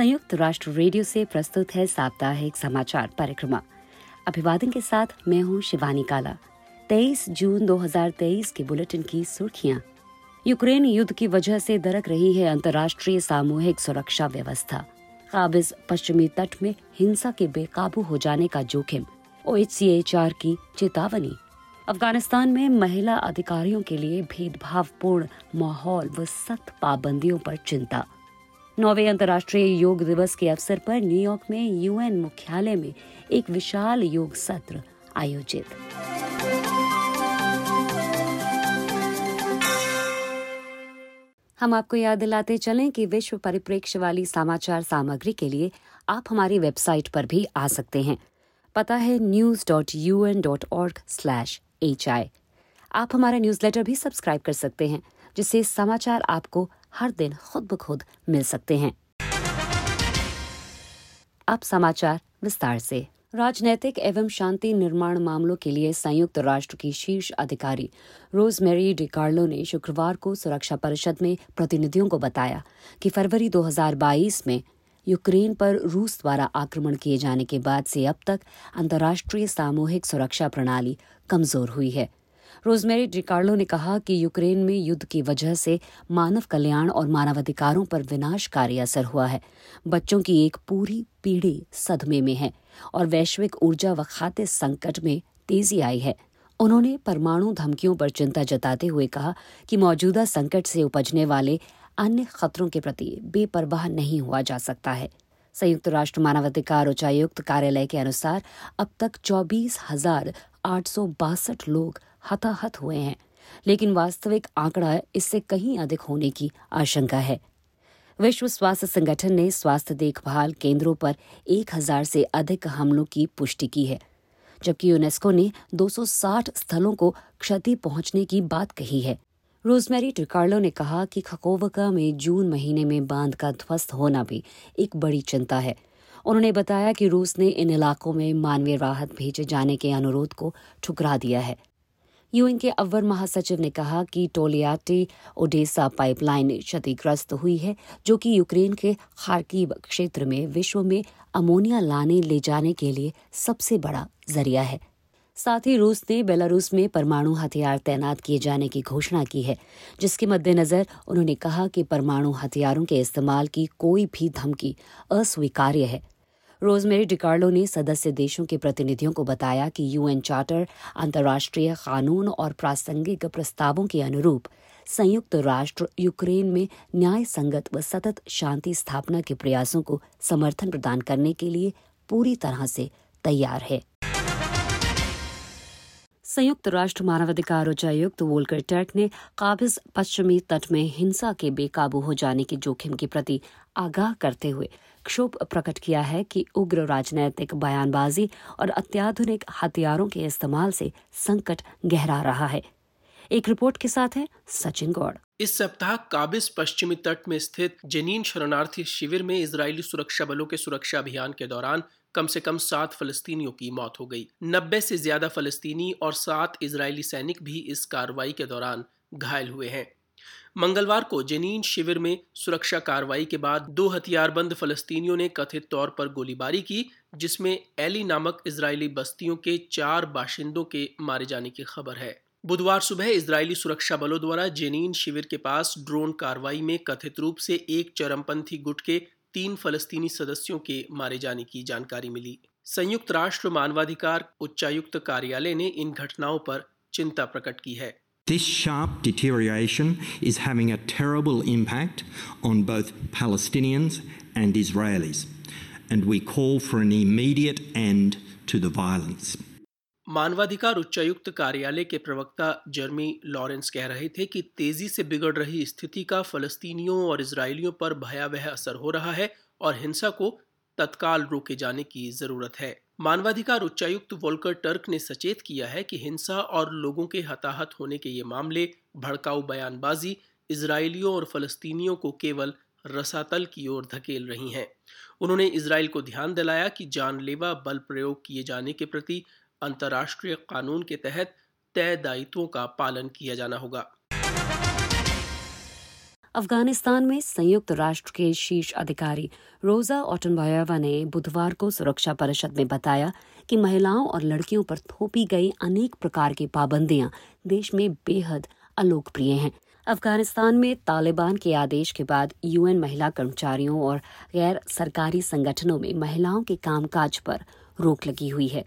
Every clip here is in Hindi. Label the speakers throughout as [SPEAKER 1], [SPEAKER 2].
[SPEAKER 1] संयुक्त राष्ट्र रेडियो से प्रस्तुत है साप्ताहिक समाचार परिक्रमा अभिवादन के साथ मैं हूँ शिवानी काला। 23 जून 2023 के बुलेटिन की सुर्खियाँ। यूक्रेन युद्ध की वजह से दरक रही है अंतर्राष्ट्रीय सामूहिक सुरक्षा व्यवस्था। काबिज पश्चिमी तट में हिंसा के बेकाबू हो जाने का जोखिम। ओ की चेतावनी। अफ़गानिस्तान में महिला अधिकारियों के लिए भेदभावपूर्ण माहौल व सख्त पाबंदियों पर चिंता। नौवे अंतर्राष्ट्रीय योग दिवस के अवसर पर न्यूयॉर्क में यूएन मुख्यालय में एक विशाल योग सत्र आयोजित। हम आपको याद दिलाते चलें कि विश्व परिप्रेक्ष्य वाली समाचार सामग्री के लिए आप हमारी वेबसाइट पर भी आ सकते हैं। पता है news dot U N dot org slash H I आप हमारा न्यूज़लेटर भी सब्सक्राइब कर सकते हैं, जिससे समाचार आपको हर दिन खुद ब खुद मिल सकते हैं। अब समाचार विस्तार से। राजनैतिक एवं शांति निर्माण मामलों के लिए संयुक्त राष्ट्र की शीर्ष अधिकारी रोजमेरी डिकार्लो ने शुक्रवार को सुरक्षा परिषद में प्रतिनिधियों को बताया कि फरवरी 2022 में यूक्रेन पर रूस द्वारा आक्रमण किए जाने के बाद से अब तक अंतर्राष्ट्रीय सामूहिक सुरक्षा प्रणाली कमज़ोर हुई है। रोजमेरी डिकार्लो ने कहा कि यूक्रेन में युद्ध की वजह से मानव कल्याण और मानवाधिकारों पर विनाशकारी असर हुआ है। बच्चों की एक पूरी पीढ़ी सदमे में है और वैश्विक ऊर्जा व खाद्य संकट में तेज़ी आई है। उन्होंने परमाणु धमकियों पर चिंता जताते हुए कहा कि मौजूदा संकट से उपजने वाले अन्य खतरों के प्रति बेपरवाह नहीं हुआ जा सकता है। संयुक्त राष्ट्र मानवाधिकार उच्चायुक्त कार्यालय के अनुसार अब तक चौबीस हज़ार आठ सौ बासठ लोग हताहत हुए हैं। लेकिन वास्तविक आंकड़ा इससे कहीं अधिक होने की आशंका है। विश्व स्वास्थ्य संगठन ने स्वास्थ्य देखभाल केंद्रों पर एक हज़ार से अधिक हमलों की पुष्टि की है, जबकि यूनेस्को ने 260 स्थलों को क्षति पहुँचने की बात कही है। रोजमेरी टिकार्लो ने कहा कि खकोवका में जून महीने में बाँध का ध्वस्त होना भी एक बड़ी चिंता है। उन्होंने बताया कि रूस ने इन इलाकों में मानवीय राहत भेजे जाने के अनुरोध को ठुकरा दिया है। यूएन के अव्वल महासचिव ने कहा कि टोलियाटी ओडेसा पाइपलाइन क्षतिग्रस्त हुई है, जो कि यूक्रेन के खार्कीव क्षेत्र में विश्व में अमोनिया लाने ले जाने के लिए सबसे बड़ा ज़रिया है। साथ ही रूस ने बेलारूस में परमाणु हथियार तैनात किए जाने की घोषणा की है, जिसके मद्देनजर उन्होंने कहा कि परमाणु हथियारों के इस्तेमाल की कोई भी धमकी अस्वीकार्य है। रोजमेरी डिकार्लो ने सदस्य देशों के प्रतिनिधियों को बताया कि यूएन चार्टर, अंतर्राष्ट्रीय कानून और प्रासंगिक प्रस्तावों के अनुरूप संयुक्त राष्ट्र यूक्रेन में न्याय संगत व सतत शांति स्थापना के प्रयासों को समर्थन प्रदान करने के लिए पूरी तरह से तैयार है। संयुक्त राष्ट्र मानवाधिकार उच्चायुक्त वोल्कर टर्क ने काबिज पश्चिमी तट में हिंसा के बेकाबू हो जाने के जोखिम के प्रति आगाह करते हुए क्षोभ प्रकट किया है कि उग्र राजनैतिक बयानबाजी और अत्याधुनिक हथियारों के इस्तेमाल से संकट गहरा रहा है। एक रिपोर्ट के साथ है सचिन गौड़।
[SPEAKER 2] इस सप्ताह काबिज पश्चिमी तट में स्थित जनीन शरणार्थी शिविर में इजरायली सुरक्षा बलों के सुरक्षा अभियान के दौरान कम से कम सात फलस्तीनियों की मौत हो गई। नब्बे से ज़्यादा फलस्तीनी और सात इजरायली सैनिक भी इस कार्रवाई के दौरान घायल हुए हैं। मंगलवार को जेनीन शिविर में सुरक्षा कार्रवाई के बाद दो हथियारबंद फलस्तीनियों ने कथित तौर पर गोलीबारी की, जिसमें एली नामक इजरायली बस्तियों के चार बाशिंदों के मारे जाने की खबर है। बुधवार सुबह इजरायली सुरक्षा बलों द्वारा जेनीन शिविर के पास ड्रोन कार्रवाई में कथित रूप से एक चरमपंथी गुट के तीन फलस्तीनी सदस्यों के मारे जाने की जानकारी मिली संयुक्त राष्ट्र मानवाधिकार उच्चायुक्त कार्यालय ने इन घटनाओं पर चिंता प्रकट की है
[SPEAKER 3] This sharp deterioration is having a terrible impact on both Palestinians and Israelis, and we call for an immediate end to the violence.
[SPEAKER 2] मानवाधिकार उच्चायुक्त कार्यालय के प्रवक्ता जर्मी लॉरेंस कह रहे थे कि तेज़ी से बिगड़ रही स्थिति का फलस्तीनियों और इसराइलियों पर भयावह असर हो रहा है और हिंसा को तत्काल रोके जाने की ज़रूरत है। मानवाधिकार उच्चायुक्त वोल्कर टर्क ने सचेत किया है कि हिंसा और लोगों के हताहत होने के ये मामले, भड़काऊ बयानबाजी इसराइलियों और फलस्तीनियों को केवल रसातल की ओर धकेल रही हैं। उन्होंने इसराइल को ध्यान दिलाया कि जानलेवा बल प्रयोग किए जाने के प्रति अंतर्राष्ट्रीय कानून के तहत तय दायित्वों का पालन किया जाना होगा।
[SPEAKER 1] अफ़गानिस्तान में संयुक्त राष्ट्र के शीर्ष अधिकारी रोजा ऑटनबायोवा ने बुधवार को सुरक्षा परिषद में बताया कि महिलाओं और लड़कियों पर थोपी गई अनेक प्रकार की पाबंदियाँ देश में बेहद अलोकप्रिय हैं। अफ़गानिस्तान में तालिबान के आदेश के बाद यूएन महिला कर्मचारियों और गैर सरकारी संगठनों में महिलाओं के कामकाज पर रोक लगी हुई है।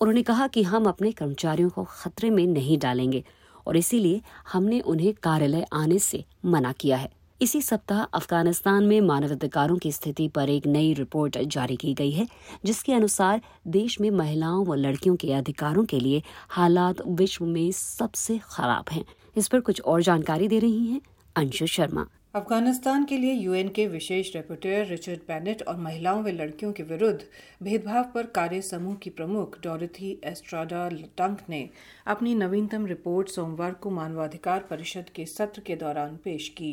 [SPEAKER 1] उन्होंने कहा कि हम अपने कर्मचारियों को खतरे में नहीं डालेंगे और इसीलिए हमने उन्हें कार्यालय आने से मना किया है। इसी सप्ताह अफ़गानिस्तान में मानवाधिकारों की स्थिति पर एक नई रिपोर्ट जारी की गई है, जिसके अनुसार देश में महिलाओं व लड़कियों के अधिकारों के लिए हालात विश्व में सबसे खराब हैं। इस पर कुछ और जानकारी दे रही हैं अंशु शर्मा।
[SPEAKER 4] अफ़गानिस्तान के लिए यूएन के विशेष रिपोर्टर रिचर्ड बेनेट और महिलाओं व लड़कियों के विरुद्ध भेदभाव पर कार्य समूह की प्रमुख डॉरिथी एस्ट्राडा टंक ने अपनी नवीनतम रिपोर्ट सोमवार को मानवाधिकार परिषद के सत्र के दौरान पेश की।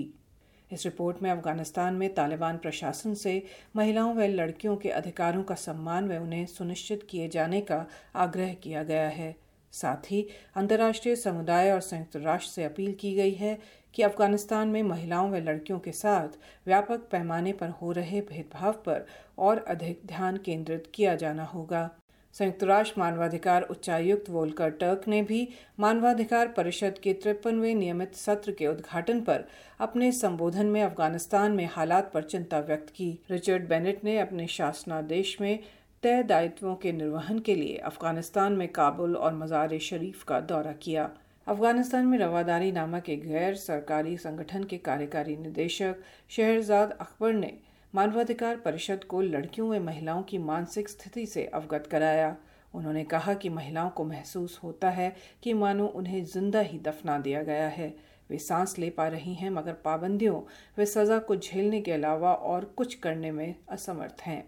[SPEAKER 4] इस रिपोर्ट में अफ़गानिस्तान में तालिबान प्रशासन से महिलाओं व लड़कियों के अधिकारों का सम्मान व उन्हें सुनिश्चित किए जाने का आग्रह किया गया है। साथ ही अंतर्राष्ट्रीय समुदाय और संयुक्त राष्ट्र से अपील की गई है कि अफ़गानिस्तान में महिलाओं व लड़कियों के साथ व्यापक पैमाने पर हो रहे भेदभाव पर और अधिक ध्यान केंद्रित किया जाना होगा। संयुक्त राष्ट्र मानवाधिकार उच्चायुक्त वोल्कर टर्क ने भी मानवाधिकार परिषद के तिरपनवे नियमित सत्र के उद्घाटन पर अपने संबोधन में अफ़गानिस्तान में हालात पर चिंता व्यक्त की। रिचर्ड बेनेट ने अपने शासनादेश में तय दायित्वों के निर्वहन के लिए अफ़गानिस्तान में काबुल और मज़ार शरीफ का दौरा किया। अफ़गानिस्तान में रवादारी नामक एक गैर सरकारी संगठन के कार्यकारी निदेशक शहरजाद अकबर ने मानवाधिकार परिषद को लड़कियों व महिलाओं की मानसिक स्थिति से अवगत कराया। उन्होंने कहा कि महिलाओं को महसूस होता है कि मानो उन्हें ज़िंदा ही दफना दिया गया है। वे सांस ले पा रही हैं, मगर पाबंदियों व सजा को झेलने के अलावा और कुछ करने में असमर्थ हैं।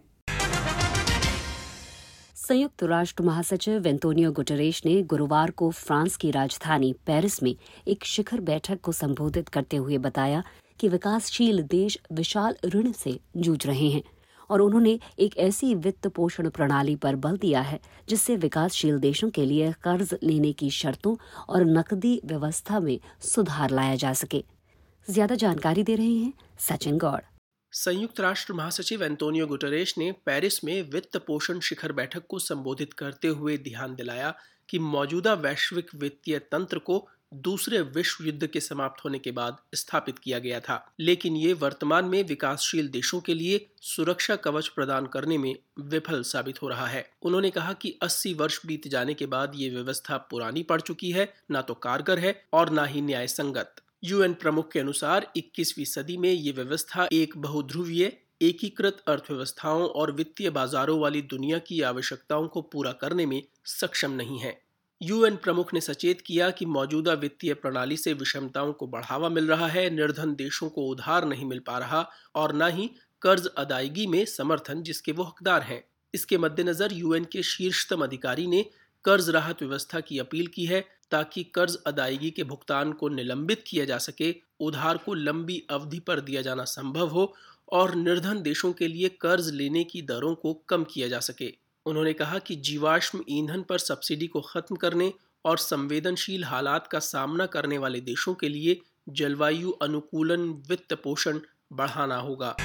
[SPEAKER 1] संयुक्त राष्ट्र महासचिव एंटोनियो गुटरेश ने गुरुवार को फ्रांस की राजधानी पेरिस में एक शिखर बैठक को संबोधित करते हुए बताया कि विकासशील देश विशाल ऋण से जूझ रहे हैं और उन्होंने एक ऐसी वित्त पोषण प्रणाली पर बल दिया है जिससे विकासशील देशों के लिए कर्ज लेने की शर्तों और नकदी व्यवस्था में सुधार लाया जा सके। ज़्यादा जानकारी दे रहे हैं सचिन गौड़।
[SPEAKER 2] संयुक्त राष्ट्र महासचिव एंटोनियो गुटरेश ने पेरिस में वित्त पोषण शिखर बैठक को संबोधित करते हुए ध्यान दिलाया कि मौजूदा वैश्विक वित्तीय तंत्र को दूसरे विश्व युद्ध के समाप्त होने के बाद स्थापित किया गया था। लेकिन ये वर्तमान में विकासशील देशों के लिए सुरक्षा कवच प्रदान करने में विफल साबित हो रहा है। उन्होंने कहा कि 80 वर्ष बीत जाने के बाद ये व्यवस्था पुरानी पड़ चुकी है, न तो कारगर है और न ही न्याय संगत यूएन प्रमुख के अनुसार 21वीं सदी में ये व्यवस्था एक बहुध्रुवीय, एकीकृत अर्थव्यवस्थाओं और वित्तीय बाजारों वाली दुनिया की आवश्यकताओं को पूरा करने में सक्षम नहीं है। यूएन प्रमुख ने सचेत किया कि मौजूदा वित्तीय प्रणाली से विषमताओं को बढ़ावा मिल रहा है, निर्धन देशों को उधार नहीं मिल पा रहा और न ही कर्ज अदायगी में समर्थन, जिसके वो हकदार हैं। इसके मद्देनजर यूएन के शीर्षतम अधिकारी ने कर्ज राहत व्यवस्था की अपील की है ताकि कर्ज अदायगी के भुगतान को निलंबित किया जा सके, उधार को लंबी अवधि पर दिया जाना संभव हो और निर्धन देशों के लिए कर्ज लेने की दरों को कम किया जा सके। उन्होंने कहा कि जीवाश्म ईंधन पर सब्सिडी को खत्म करने और संवेदनशील हालात का सामना करने वाले देशों के लिए जलवायु अनुकूलन वित्त पोषण बढ़ाना होगा।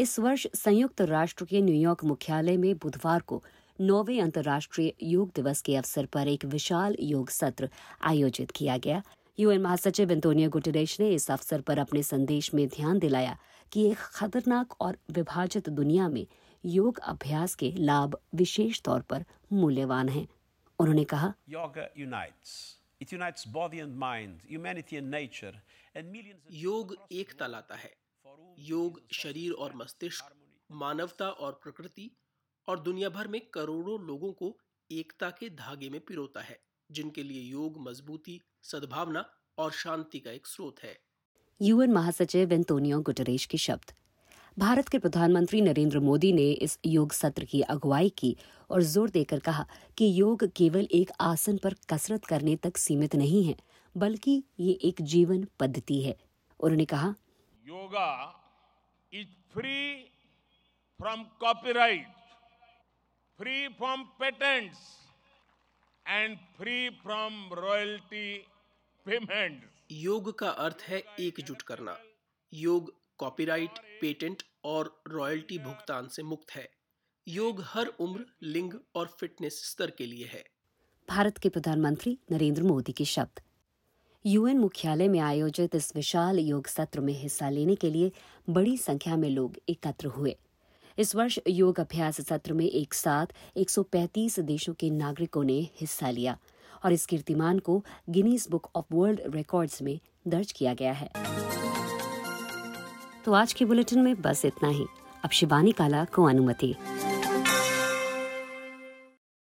[SPEAKER 1] इस वर्ष संयुक्त राष्ट्र के न्यूयॉर्क मुख्यालय में बुधवार को नौवे अंतर्राष्ट्रीय योग दिवस के अवसर पर एक विशाल योग सत्र आयोजित किया गया। यूएन महासचिव एंटोनियो गुटेरेश ने इस अवसर पर अपने संदेश में ध्यान दिलाया कि एक खतरनाक और विभाजित दुनिया में योग अभ्यास के लाभ विशेष तौर पर मूल्यवान हैं। उन्होंने कहा
[SPEAKER 2] योग एकता लाता है। योग शरीर और मस्तिष्क मानवता और प्रकृति और दुनिया भर में करोड़ों लोगों को एकता के धागे में पिरोता है जिनके लिए योग मजबूती सद्भावना और शांति का एक स्रोत है।
[SPEAKER 1] यूएन महासचिव एंटोनियो गुटरेश के शब्द। भारत के प्रधानमंत्री नरेंद्र मोदी ने इस योग सत्र की अगुवाई की और ज़ोर देकर कहा कि योग केवल एक आसन पर कसरत करने तक सीमित नहीं है बल्कि ये एक जीवन पद्धति है। उन्होंने कहा
[SPEAKER 5] yoga is free from copyright free from patents and free from royalty payment.
[SPEAKER 2] योग का अर्थ है एकजुट करना। योग कॉपीराइट पेटेंट और रॉयल्टी भुगतान से मुक्त है। योग हर उम्र लिंग और फिटनेस स्तर के लिए है।
[SPEAKER 1] भारत के प्रधानमंत्री नरेंद्र मोदी के शब्द। यूएन मुख्यालय में आयोजित इस विशाल योग सत्र में हिस्सा लेने के लिए बड़ी संख्या में लोग एकत्र हुए। इस वर्ष योग अभ्यास सत्र में एक साथ 135 देशों के नागरिकों ने हिस्सा लिया और इस कीर्तिमान को Guinness Book of World Records में दर्ज किया गया है। तो आज के बुलेटिन में बस इतना ही। अब शिवानी काला को अनुमति।